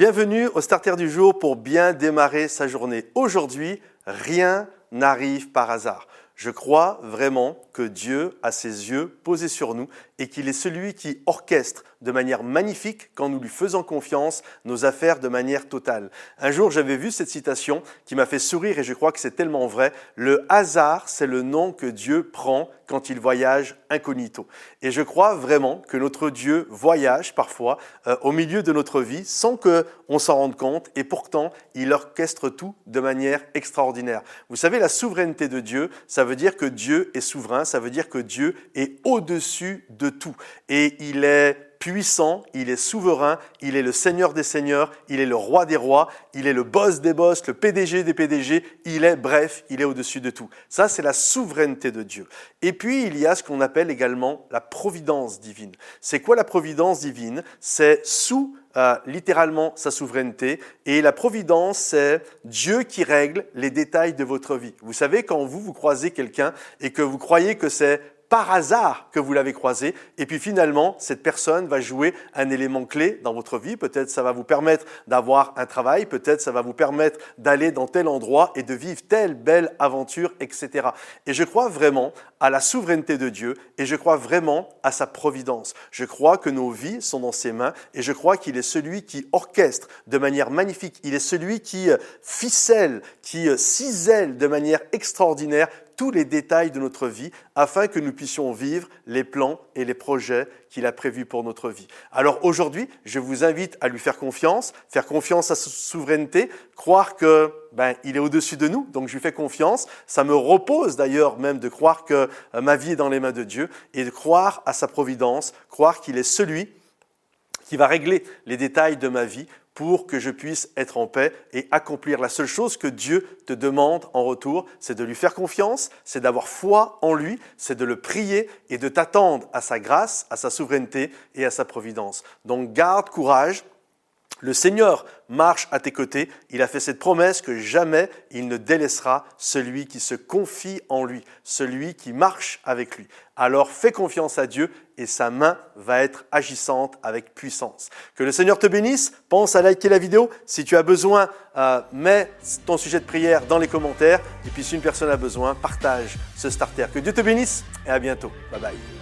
Bienvenue au Starter du jour pour bien démarrer sa journée. Aujourd'hui, rien n'arrive par hasard. Je crois vraiment que Dieu a ses yeux posés sur nous et qu'il est celui qui orchestre de manière magnifique, quand nous lui faisons confiance, nos affaires de manière totale. Un jour, j'avais vu cette citation qui m'a fait sourire et je crois que c'est tellement vrai. Le hasard, c'est le nom que Dieu prend quand il voyage incognito. Et je crois vraiment que notre Dieu voyage parfois euh, au milieu de notre vie sans que on s'en rende compte et pourtant il orchestre tout de manière extraordinaire. Vous savez, la souveraineté de Dieu, ça veut dire que Dieu est souverain, ça veut dire que Dieu est au-dessus de tout. Et il est puissant, il est souverain, il est le Seigneur des Seigneurs, il est le roi des rois, il est le boss des boss, le PDG des PDG, il est, bref, il est au-dessus de tout. Ça, c'est la souveraineté de Dieu. Et puis, il y a ce qu'on appelle également la providence divine. C'est quoi la providence divine? C'est sous euh, littéralement sa souveraineté. Et la providence, c'est Dieu qui règle les détails de votre vie. Vous savez, quand vous, vous croisez quelqu'un et que vous croyez que c'est par hasard que vous l'avez croisé, et puis finalement, cette personne va jouer un élément clé dans votre vie. Peut-être ça va vous permettre d'avoir un travail, peut-être ça va vous permettre d'aller dans tel endroit et de vivre telle belle aventure, etc. Et je crois vraiment à la souveraineté de Dieu, et je crois vraiment à sa providence. Je crois que nos vies sont dans ses mains, et je crois qu'il est celui qui orchestre de manière magnifique, il est celui qui euh, ficelle, qui euh, cisèle de manière extraordinaire tous les détails de notre vie afin que nous puissions vivre les plans et les projets qu'il a prévus pour notre vie. Alors aujourd'hui, je vous invite à lui faire confiance, faire confiance à sa souveraineté, croire que ben, il est au-dessus de nous, donc je lui fais confiance. Ça me repose d'ailleurs même de croire que euh, ma vie est dans les mains de Dieu et de croire à sa providence, croire qu'il est celui qui va régler les détails de ma vie pour que je puisse être en paix et accomplir la seule chose que Dieu te demande en retour, c'est de lui faire confiance, c'est d'avoir foi en lui, c'est de le prier et de t'attendre à sa grâce, à sa souveraineté et à sa providence. Donc garde courage, le Seigneur marche à tes côtés. Il a fait cette promesse que jamais il ne délaissera celui qui se confie en lui, celui qui marche avec lui. Alors fais confiance à Dieu et sa main va être agissante avec puissance. Que le Seigneur te bénisse. Pense à liker la vidéo. Si tu as besoin, euh, mets ton sujet de prière dans les commentaires. Et puis si une personne a besoin, partage ce starter. Que Dieu te bénisse et à bientôt. Bye bye.